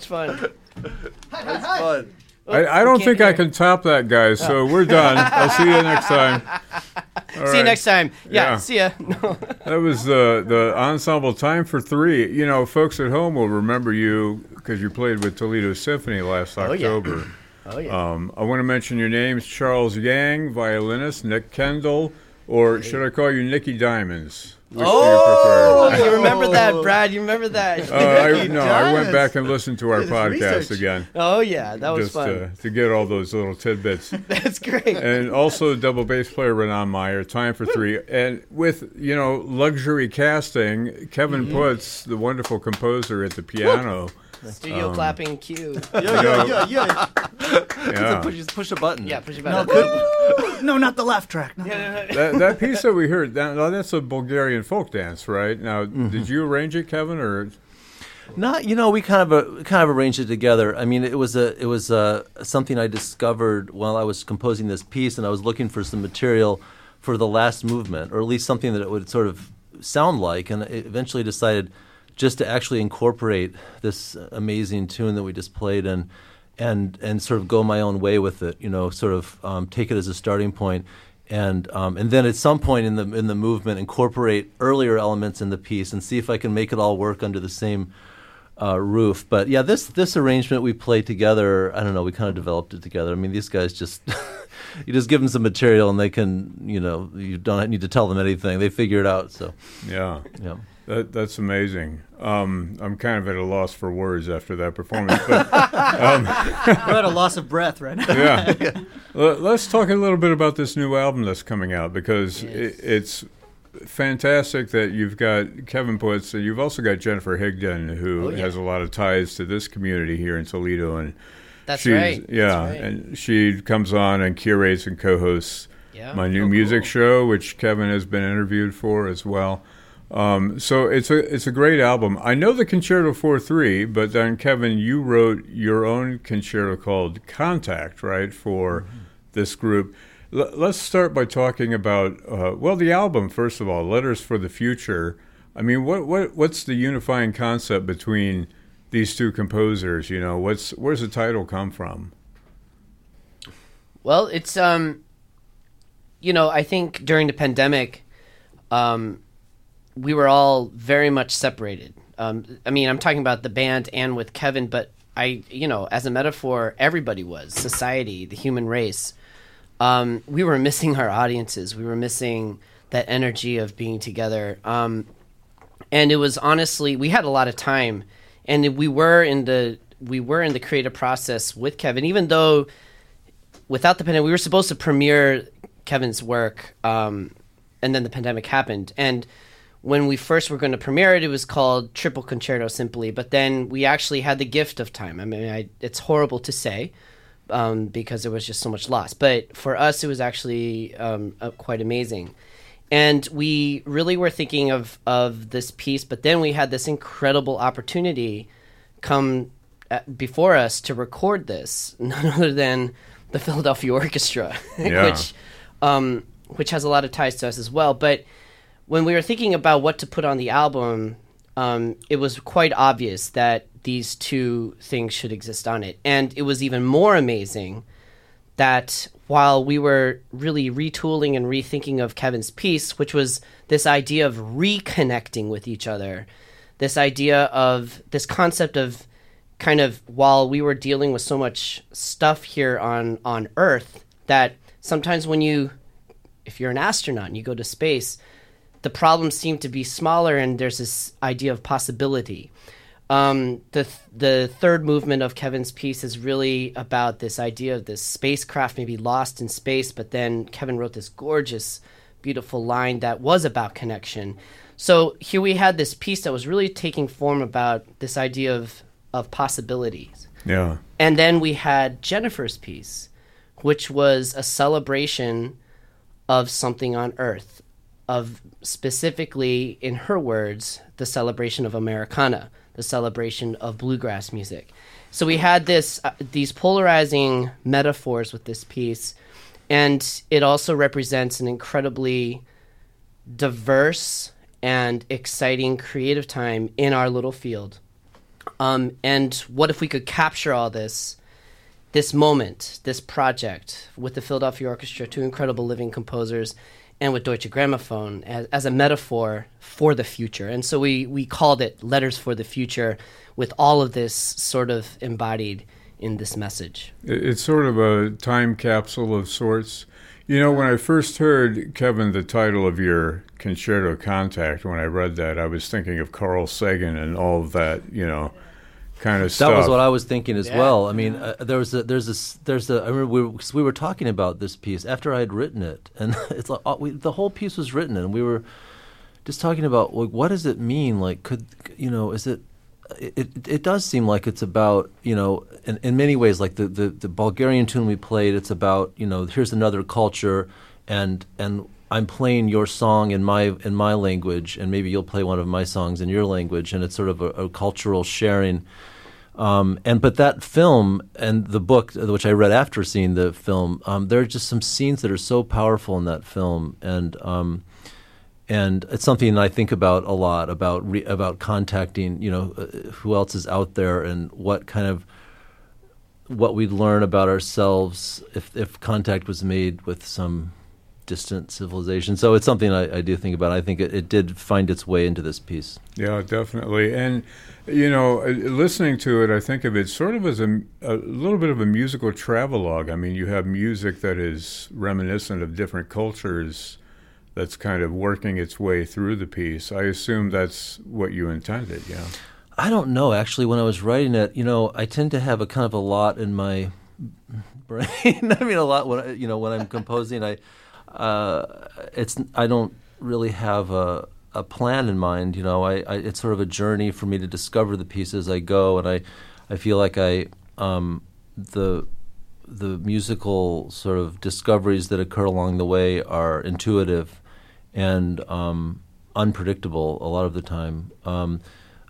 so much fun. That's fun. I, I don't can't think I can top that, guys. So we're done. I'll see you next time. All See you right. next time. Yeah, Yeah. see ya. No. That was the the ensemble time for three. You know, folks at home will remember you because you played with Toledo Symphony last Oh, yeah. October. Oh yeah. Um, I want to mention your names: Charles Yang, violinist; Nick Kendall, or should I call you Nicky Diamonds? Which oh, do you prefer? you remember that, Brad? You remember that? Uh, I, no, I went back and listened to our podcast research. again, oh yeah, that was just fun. uh, to get all those little tidbits. That's great. and also double bass player Ranaan Meyer, time for three, and with you know luxury casting, Kevin Mm-hmm. Puts, the wonderful composer at the piano. Studio um, clapping cue. Yeah, yeah, yeah, yeah. Yeah, Push, just push a button. Yeah, push it No, back. good. no, not the left track. No. that, that piece that we heard, that, now that's a Bulgarian folk dance, right? Now, Mm-hmm. did you arrange it, Kevin, or Not, you know, we kind of uh, kind of arranged it together. I mean, it was a it was uh something I discovered while I was composing this piece, and I was looking for some material for the last movement, or at least something that it would sort of sound like, and I eventually decided just to actually incorporate this amazing tune that we just played and and and sort of go my own way with it. You know, sort of um, take it as a starting. And um, and then at some point in the in the movement, incorporate earlier elements in the piece and see if I can make it all work under the same uh, roof. But yeah, this this arrangement we played together. I don't know. We kind of developed it together. I mean, these guys just you just give them some material and they can you know you don't need to tell them anything. They figure it out. So yeah, yeah. That, that's amazing. Um, I'm kind of at a loss for words after that performance, but We're at a loss of breath right now. yeah. Let- Let's talk a little bit about this new album that's coming out because Yes. it, it's fantastic that you've got Kevin Puts and you've also got Jennifer Higdon, who Oh, yeah. has a lot of ties to this community here in Toledo, and That's she's right. yeah, That's right. and she comes on and curates and co-hosts Yeah. my new Oh, music cool. show, which Kevin has been interviewed for as well. Um, so it's a it's a great album. I know the Concerto for Three, but then Kevin, you wrote your own concerto called Contact, right, for this group. L- let's start by talking about uh, well the album first of all, Letters for the Future. I mean, what what what's the unifying concept between these two composers? You know, what's where's the title come from? Well, it's um, you know, I think during the pandemic, um, we were all very much separated. Um, I mean, I'm talking about the band and with Kevin, but I, you know, as a metaphor, everybody was society, the human race. Um, we were missing our audiences. We were missing that energy of being together. Um, and it was honestly, we had a lot of time, and we were in the we were in the creative process with Kevin, even though without the pandemic, we were supposed to premiere Kevin's work, um, and then the pandemic happened. And when we first were going to premiere it, it was called Triple Concerto simply. But then we actually had the gift of time. I mean, I, it's horrible to say um, because there was just so much loss. But for us, it was actually um, uh, quite amazing. And we really were thinking of, of this piece, but then we had this incredible opportunity come at, before us to record this, none other than the Philadelphia Orchestra, Yeah. which um, which has a lot of ties to us as well. But when we were thinking about what to put on the album, um, it was quite obvious that these two things should exist on it, and it was even more amazing that while we were really retooling and rethinking of Kevin's piece, which was this idea of reconnecting with each other, this idea of this concept of kind of while we were dealing with so much stuff here on on Earth that sometimes when you if you're an astronaut and you go to space, the problems seem to be smaller and there's this idea of possibility. Um, the th- the third movement of Kevin's piece is really about this idea of this spacecraft maybe lost in space, but then Kevin wrote this gorgeous, beautiful line that was about connection. So here we had this piece that was really taking form about this idea of of possibilities. Yeah. And then we had Jennifer's piece, which was a celebration of something on Earth, of specifically, in her words, the celebration of Americana, the celebration of bluegrass music. So we had this uh, these polarizing metaphors with this piece, and it also represents an incredibly diverse and exciting creative time in our little field Um, and what if we could capture all this, this moment, this project with the Philadelphia Orchestra, two incredible living composers, and with Deutsche Grammophon as, as a metaphor for the future. And so we, we called it Letters for the Future with all of this sort of embodied in this message. It's sort of a time capsule of sorts. You know, when I first heard, Kevin, the title of your concerto contact, when I read that, I was thinking of Carl Sagan and all of that, you know, kind of stuff. That was what I was thinking as yeah. well. I mean, uh, there was a, there's a, there's a, I remember we were, we were talking about this piece after I had written it, and it's like uh, we, the whole piece was written, and we were just talking about like, what does it mean? Like, could, you know, is it, it, it does seem like it's about you know in, in many ways like the, the, the Bulgarian tune we played it's about you know here's another culture and and I'm playing your song in my in my language and maybe you'll play one of my songs in your language and it's sort of a, a cultural sharing um, and but that film and the book which I read after seeing the film um, there are just some scenes that are so powerful in that film. And um, and it's something that I think about a lot about re, about contacting you know uh, who else is out there and what kind of what we'd learn about ourselves if if contact was made with some distant civilization. So it's something I, I do think about. I think it, it, did find its way into this piece. Yeah, definitely. And you know, uh, listening to it, I think of it sort of as a, a little bit of a musical travelogue. I mean, you have music that is reminiscent of different cultures that's kind of working its way through the piece. I assume that's what you intended, yeah. I don't know. Actually, when I was writing it, you know, I tend to have a kind of a lot in my brain. I mean, a lot when I, you know when I'm composing. I uh, it's I don't really have a a plan in mind. You know, I, I, it's sort of a journey for me to discover the pieces I go, and I I feel like I um, the the musical sort of discoveries that occur along the way are intuitive and um, unpredictable a lot of the time. Um,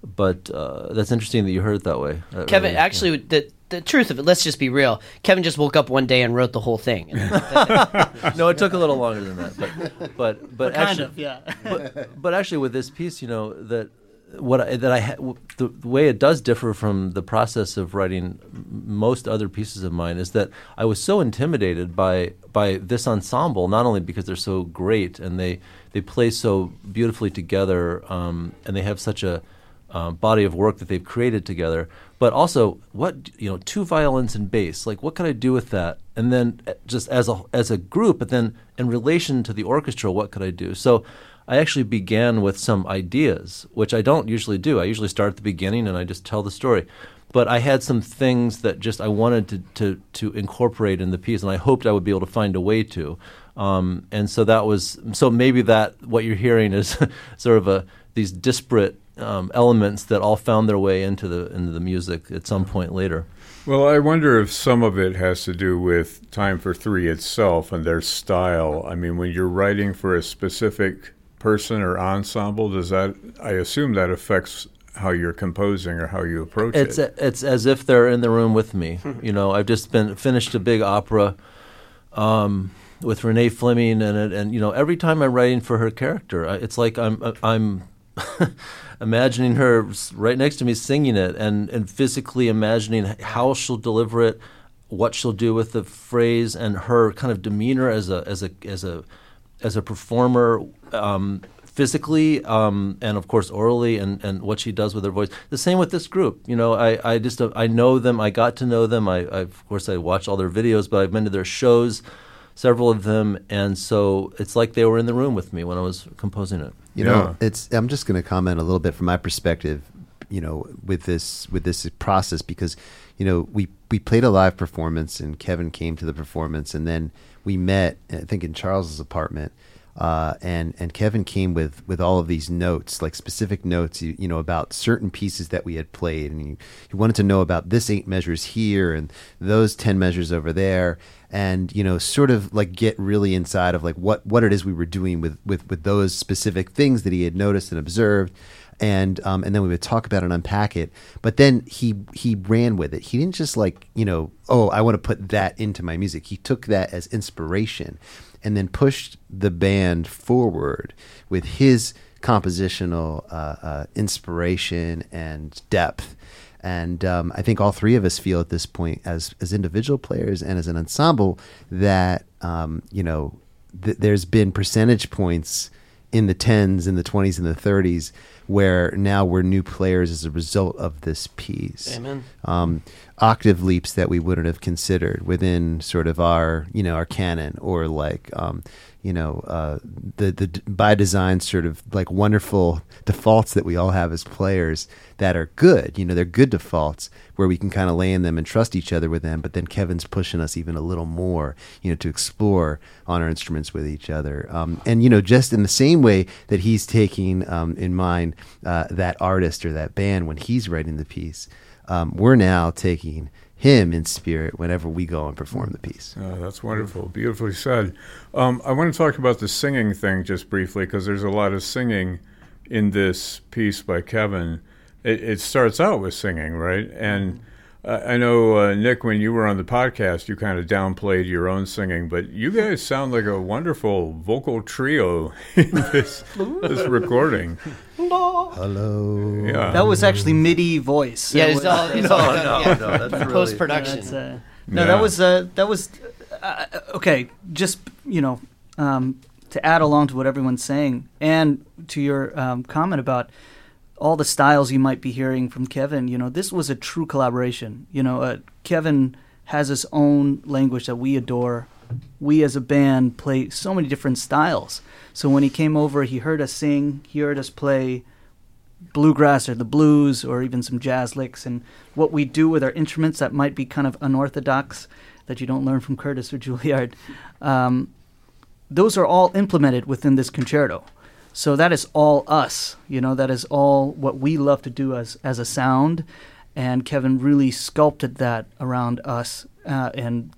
but uh, that's interesting that you heard it that way. That Kevin, really, actually, yeah. the the truth of it, let's just be real. Kevin just woke up one day and wrote the whole thing. no, it took a little longer than that, but but but actually, of, yeah. but, but actually, with this piece, you know that what I, that I ha- the, the, way it does differ from the process of writing most other pieces of mine is that I was so intimidated by by this ensemble not only because they're so great and they they play so beautifully together um, and they have such a uh, body of work that they've created together, but also what you know two violins and bass like what could I do with that and then uh, just as a as a group, but then in relation to the orchestra, what could I do? So I actually began with some ideas, which I don't usually do. I usually start at the beginning and I just tell the story. But I had some things that just I wanted to, to, to incorporate in the piece, and I hoped I would be able to find a way to. Um, and so that was so maybe that what you're hearing is sort of a these disparate um, elements that all found their way into the into the music at some point later. Well, I wonder if some of it has to do with Time for Three itself and their style. I mean, when you're writing for a specific person or ensemble? Does that? I assume that affects how you're composing or how you approach it's it. A, it's as if they're in the room with me. you know, I've just been finished a big opera um, with Renee Fleming, and and you know, every time I'm writing for her character, it's like I'm I'm. imagining her right next to me singing it and, and physically imagining how she'll deliver it, what she'll do with the phrase, and her kind of demeanor as a as a as a as a performer um, physically um, and of course orally and, and what she does with her voice. The same with this group. You know, I, I just uh, I know them. I got to know them. I, I, of course I watch all their videos, but I've been to their shows, several of them, and so it's like they were in the room with me when I was composing it. You yeah. know, it's. I'm just going to comment a little bit from my perspective. You know, with this with this process because you know we we played a live performance and Kevin came to the performance and then we met, I think, in Charles's apartment. Uh, and and Kevin came with with all of these notes, like specific notes, you, you know, about certain pieces that we had played, and he, he wanted to know about this eight measures here and those ten measures over there, and you know, sort of like get really inside of like what what it is we were doing with with with those specific things that he had noticed and observed, and um, and then we would talk about it and unpack it. But then he he ran with it. He didn't just like you know, oh, I want to put that into my music. He took that as inspiration, and then pushed the band forward with his compositional uh, uh, inspiration and depth. And um, I think all three of us feel at this point, as as individual players and as an ensemble, that um, you know th- there's been percentage points in the tens, in the twenties, and the thirties, where now we're new players as a result of this piece. Amen. Um, octave leaps that we wouldn't have considered within sort of our you know our canon or like um, you know uh, the the by design sort of like wonderful defaults that we all have as players that are good you know they're good defaults where we can kind of lay in them and trust each other with them but then Kevin's pushing us even a little more you know to explore on our instruments with each other. Um, and you know just in the same way that he's taking um, in mind uh, that artist or that band when he's writing the piece um, we're now taking him in spirit whenever we go and perform the piece. Oh, that's wonderful. Beautifully said. Um, I want to talk about the singing thing just briefly because there's a lot of singing in this piece by Kevin. It, it starts out with singing, right? And uh, I know, uh, Nick, when you were on the podcast, you kind of downplayed your own singing, but you guys sound like a wonderful vocal trio in this, this recording. Hello. Yeah. That was actually MIDI voice. Yeah, That it's was- all, it's No, all no, yeah. no, that's post production. That's, uh, no, Yeah. that was uh, that was uh, okay. Just you know, um, to add along to what everyone's saying, and to your um, comment about all the styles you might be hearing from Kevin. You know, this was a true collaboration. You know, uh, Kevin has his own language that we adore. We as a band play so many different styles. So when he came over, he heard us sing, he heard us play bluegrass or the blues or even some jazz licks and what we do with our instruments that might be kind of unorthodox that you don't learn from Curtis or Juilliard. Um, those are all implemented within this concerto. So that is all us, you know, that is all what we love to do as, as a sound. And Kevin really sculpted that around us uh, and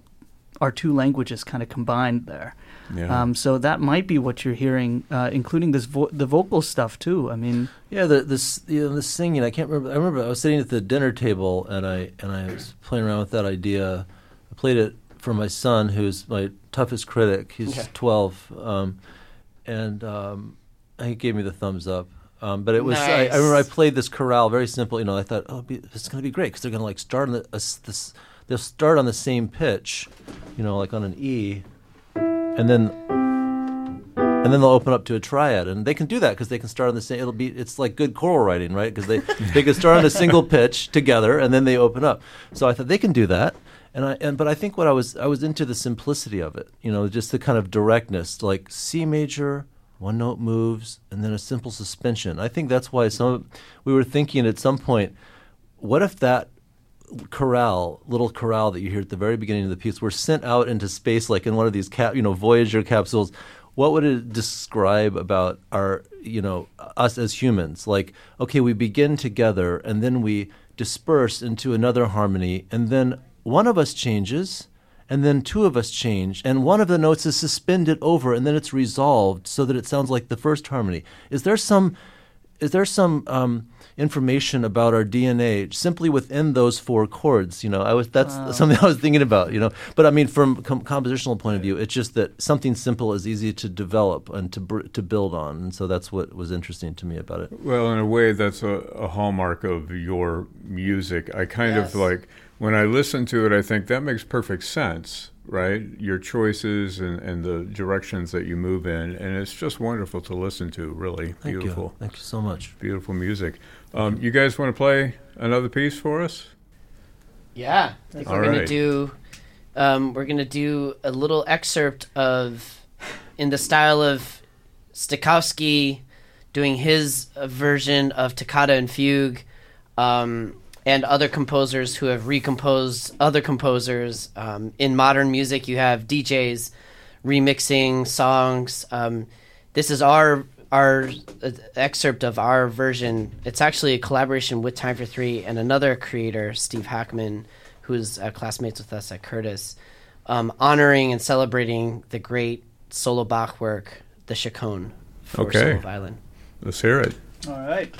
our two languages kind of combined there. Yeah. Um, so that might be what you're hearing, uh, including this vo- the vocal stuff too. I mean, Yeah, the this you know, the singing. I can't remember. I remember I was sitting at the dinner table and I and I was playing around with that idea. I played it for my son, who's my toughest critic. He's Okay. twelve, um, and um, he gave me the thumbs up. Um, but it was I, I remember I played this chorale very simple. You know, I thought, oh, be, it's going to be great because they're going to like start on the a s this. They'll start on the same pitch, you know, like on an E, and then and then they'll open up to a triad, and they can do that because they can start on the same. It'll be it's like good choral writing, right? Because they they can start on a single pitch together, and then they open up. So I thought they can do that, and I and but I think what I was I was into the simplicity of it, you know, just the kind of directness, like C major, one note moves, and then a simple suspension. I think that's why some we were thinking at some point, what if that chorale, little chorale that you hear at the very beginning of the piece, were sent out into space like in one of these cap, you know, Voyager capsules. What would it describe about our, you know, us as humans? Like, okay, we begin together and then we disperse into another harmony, and then one of us changes, and then two of us change, and one of the notes is suspended over, and then it's resolved so that it sounds like the first harmony. Is there some is there some um, information about our DNA simply within those four chords? You know, I was that's something I was thinking about. You know, but I mean, from com- compositional point of view, it's just that something simple is easy to develop and to br- to build on, and so that's what was interesting to me about it. Well, in a way, that's a, a hallmark of your music. I kind Yes. of like when I listen to it, I think that makes perfect sense, right? Your choices and, and the directions that you move in, and it's just wonderful to listen to. Really Thank beautiful, you, thank you so much. beautiful music. Um, you guys want to play another piece for us? Yeah, I think All we're gonna do. Um, we're gonna do a little excerpt of, in the style of Stokowski, doing his uh, version of Toccata and Fugue, um, and other composers who have recomposed other composers. Um, in modern music, you have DJs remixing songs. Um, this is our our uh, excerpt of our version. It's actually a collaboration with Time for Three and another creator, Steve Hackman, who's uh, classmates with us at Curtis, um, honoring and celebrating the great solo Bach work, the Chaconne for Okay. solo violin. Let's hear it. all right.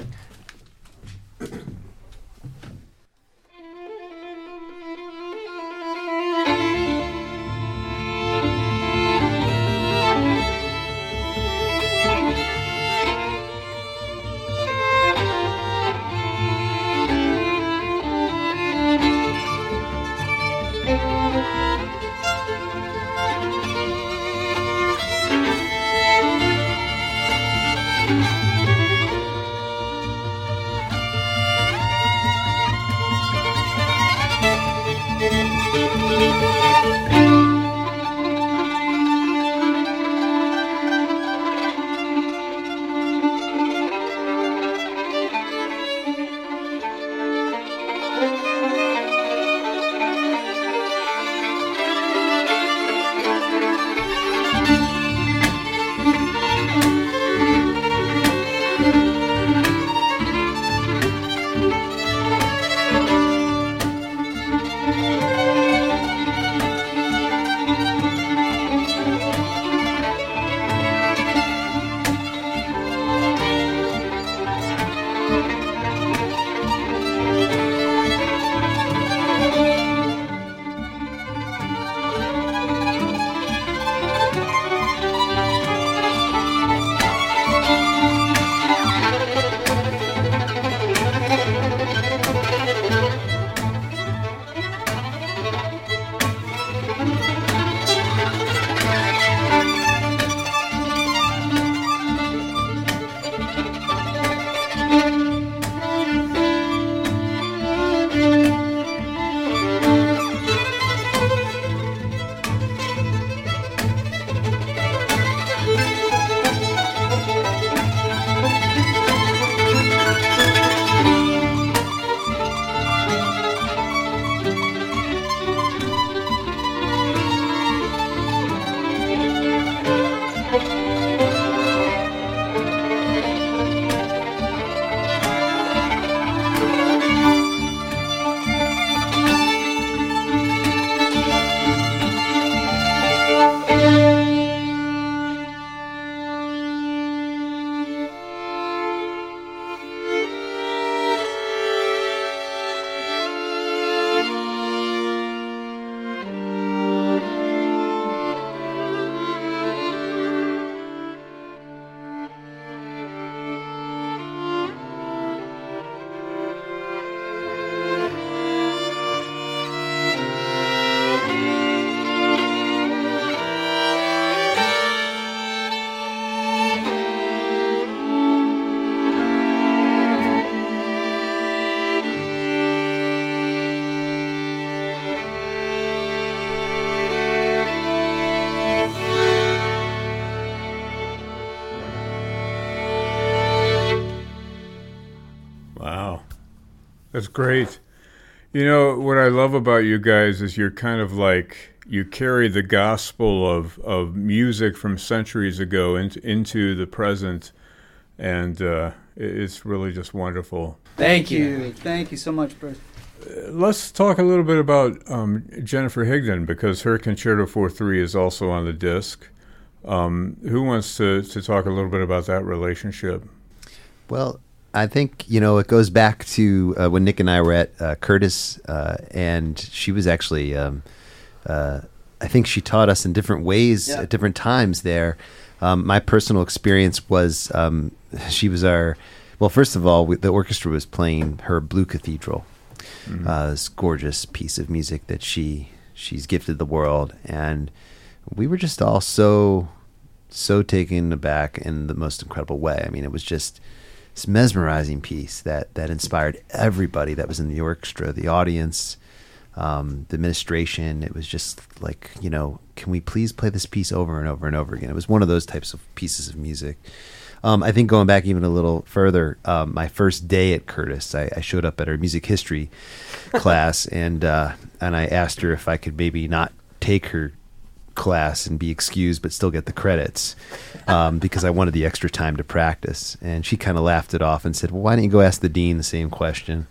That's great. You know, what I love about you guys is you're kind of like you carry the gospel of, of music from centuries ago into, into the present, and uh, it's really just wonderful. Thank you. Thank you so much, Bruce. Let's talk a little bit about um, Jennifer Higdon because her Concerto for Three is also on the disc. Um, who wants to, to talk a little bit about that relationship? Well, I think you know it goes back to uh, when Nick and I were at uh, Curtis, uh, and she was actually, um, uh, I think she taught us in different ways Yeah. at different times there. Um, my personal experience was um, she was our. Well, first of all, we, the orchestra was playing her Blue Cathedral, uh, this gorgeous piece of music that she she's gifted the world, and we were just all so so taken aback in the most incredible way. I mean, it was just this mesmerizing piece that that inspired everybody that was in the orchestra, the audience, um, the administration. It was just like, you know, can we please play this piece over and over and over again? It was one of those types of pieces of music. Um, I think going back even a little further, um, my first day at Curtis, I, I showed up at her music history class, and uh, and I asked her if I could maybe not take her class and be excused but still get the credits um, because I wanted the extra time to practice. And she kind of laughed it off and said, "Well, why don't you go ask the dean the same question?"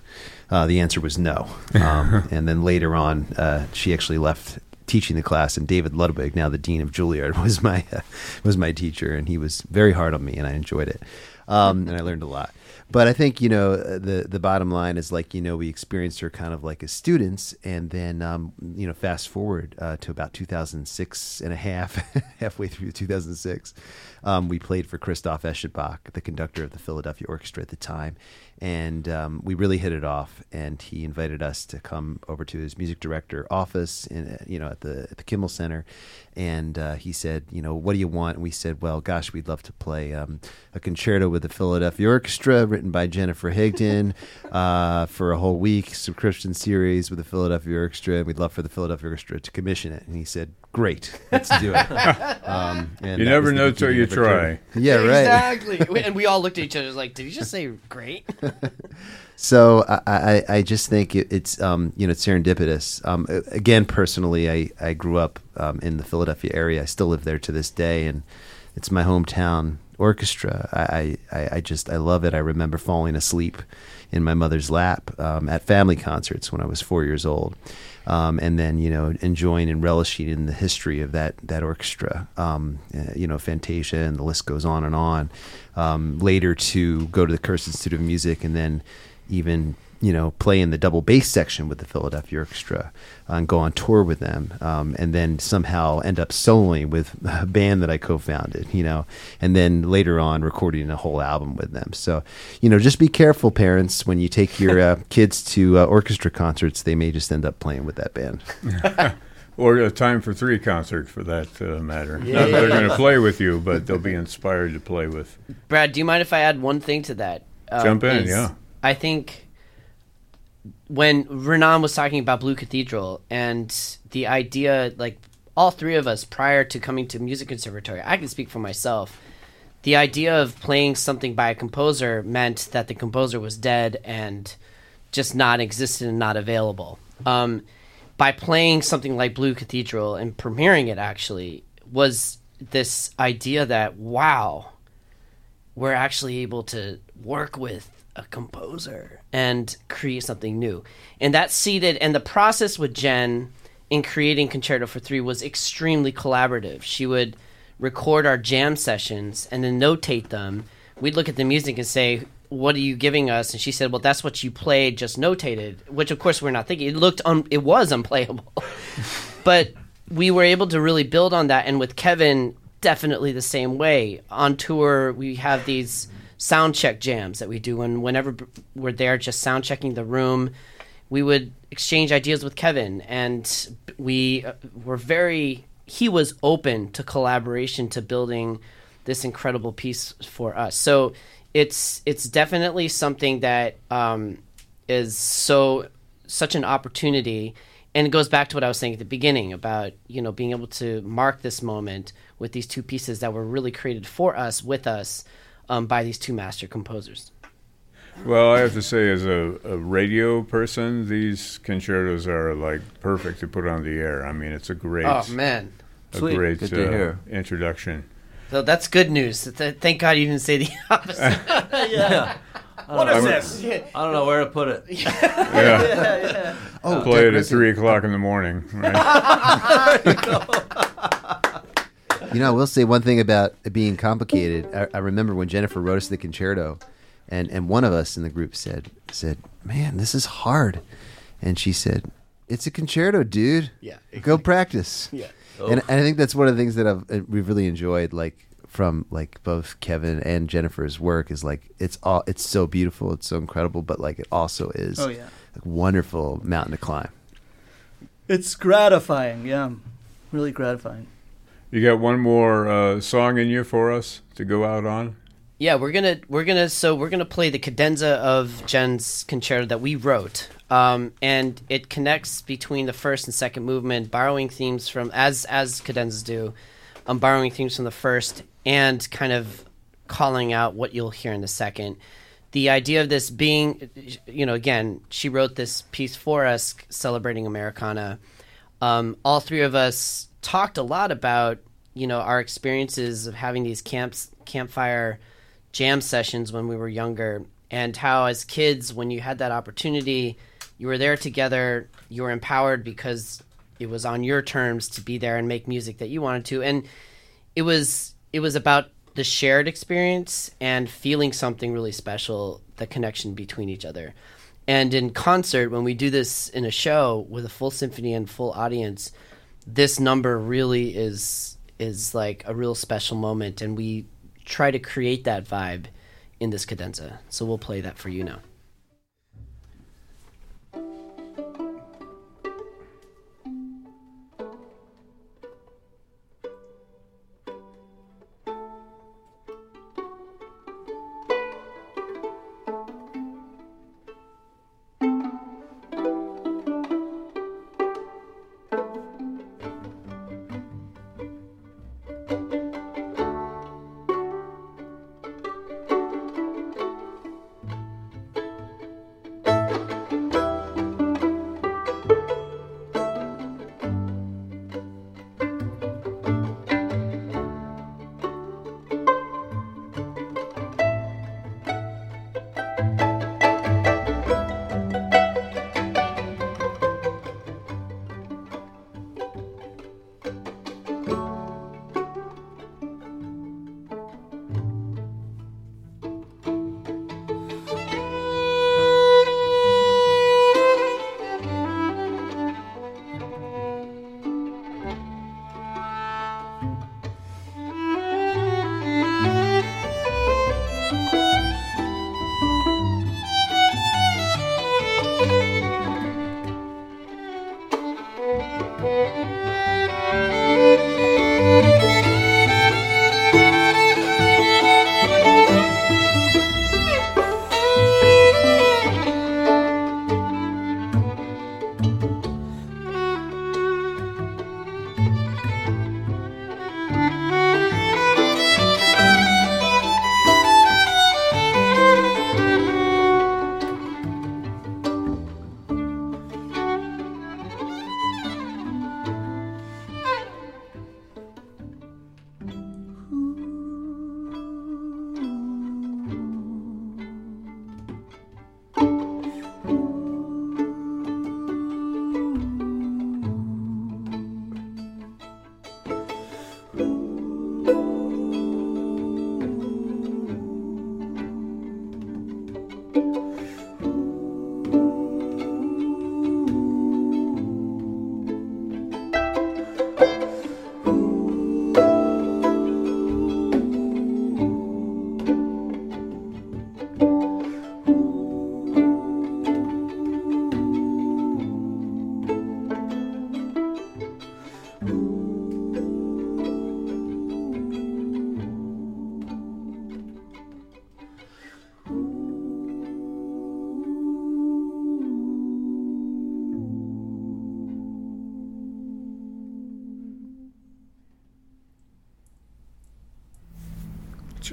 Uh, the answer was no. Um, and then later on, uh, she actually left teaching the class, and David Ludwig, now the dean of Juilliard, was my uh, was my teacher, and he was very hard on me, and I enjoyed it, um, and I learned a lot. But I think you know uh, the the bottom line is like you know we experienced her kind of like as students, and then um, you know fast forward uh, to about 2006 and a half, halfway through 2006, um, we played for Christoph Eschenbach, the conductor of the Philadelphia Orchestra at the time, and um, we really hit it off. And he invited us to come over to his music director office, in uh, you know at the at the Kimmel Center, and uh, he said, you know, what do you want? And we said, well, gosh, we'd love to play um, a concerto with the Philadelphia Orchestra, written by Jennifer Higdon, uh, for a whole week, subscription series with the Philadelphia Orchestra. And we'd love for the Philadelphia Orchestra to commission it. And he said, great, let's do it. Um, and You never know till you of career. try. Yeah, right. Exactly. And we all looked at each other like, did he just say great? So I, I, I just think it, it's um, you know it's serendipitous. Um, again, personally, I, I grew up um, in the Philadelphia area. I still live there to this day, and it's my hometown orchestra. I, I, I just I love it. I remember falling asleep in my mother's lap um, at family concerts when I was four years old, um, and then you know enjoying and relishing in the history of that that orchestra. Um, uh, you know, Fantasia, and the list goes on and on. Um, later to go to the Curtis Institute of Music, and then even you know play in the double bass section with the Philadelphia Orchestra uh, and go on tour with them, um, and then somehow end up soloing with a band that I co-founded, you know, and then later on recording a whole album with them. So, you know, just be careful, parents, when you take your uh, kids to uh, orchestra concerts. They may just end up playing with that band. Or a time for three concert, for that uh, matter. Yeah. Not that they're going to play with you, but they'll be inspired to play with. Brad, do you mind if I add one thing to that? Um, Jump in, is yeah. I think when Ranaan was talking about Blue Cathedral and the idea, like all three of us prior to coming to music conservatory, I can speak for myself. The idea of playing something by a composer meant that the composer was dead and just not existed and not available. Um, by playing something like Blue Cathedral and premiering it, actually, was this idea that wow, we're actually able to work with a composer and create something new. And that seeded, and the process with Jen in creating Concerto for Three was extremely collaborative. She would record our jam sessions and then notate them. We'd look at the music and say, what are you giving us? And she said, well, that's what you played, just notated, which of course we're not thinking. It looked, un- it was unplayable. but we were able to really build on that. And with Kevin, definitely the same way. On tour, we have these sound check jams that we do, and whenever we're there, just sound checking the room, we would exchange ideas with Kevin, and we uh, were very. He was open to collaboration to building this incredible piece for us. So it's it's definitely something that um, is so such an opportunity and it goes back to what I was saying at the beginning about you know being able to mark this moment with these two pieces that were really created for us with us um, by these two master composers. Well, I have to say, as a, a radio person, these concertos are like perfect to put on the air. I mean, it's a great, Oh man. a Sweet. great Good to uh, hear. introduction. So that's good news. Thank God you didn't say the opposite. yeah. What is this? I don't know where to put it. Yeah, yeah. Oh, play Doug it at three o'clock in the morning. Right? You know, I will say one thing about it being complicated. I, I remember when Jennifer wrote us the concerto, and, and one of us in the group said said, "Man, this is hard," and she said, "It's a concerto, dude. Yeah, go practice." Yeah. And, and I think that's one of the things that I've uh, we've really enjoyed, like from like both Kevin and Jennifer's work, is like it's all it's so beautiful, it's so incredible, but like it also is Oh, yeah. like wonderful mountain to climb. It's gratifying, yeah. Really gratifying. You got one more uh, song in you for us to go out on? Yeah, we're gonna we're gonna so we're gonna play the cadenza of Jen's concerto that we wrote, um, and it connects between the first and second movement, borrowing themes from as as cadenzas do, um, borrowing themes from the first and kind of calling out what you'll hear in the second. The idea of this being, you know, again, she wrote this piece for us celebrating Americana. Um, all three of us talked a lot about, you know, our experiences of having these camps, campfire jam sessions when we were younger, and how as kids, when you had that opportunity, you were there together, you were empowered because it was on your terms to be there and make music that you wanted to, and it was it was about the shared experience and feeling something really special, the connection between each other. And in concert, when we do this in a show with a full symphony and full audience, this number really is is like a real special moment, and we try to create that vibe in this cadenza. So we'll play that for you now.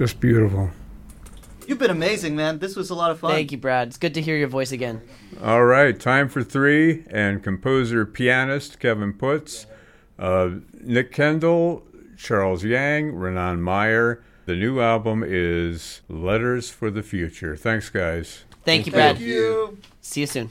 Just beautiful. You've been amazing, man. This was a lot of fun. Thank you, Brad. It's good to hear your voice again. All right, time for three, and composer pianist Kevin Puts, uh, Nick Kendall, Charles Yang, Ranaan Meyer. The new album is Letters for the Future. Thanks, guys. Thank you, Brad. Thank you. See you soon.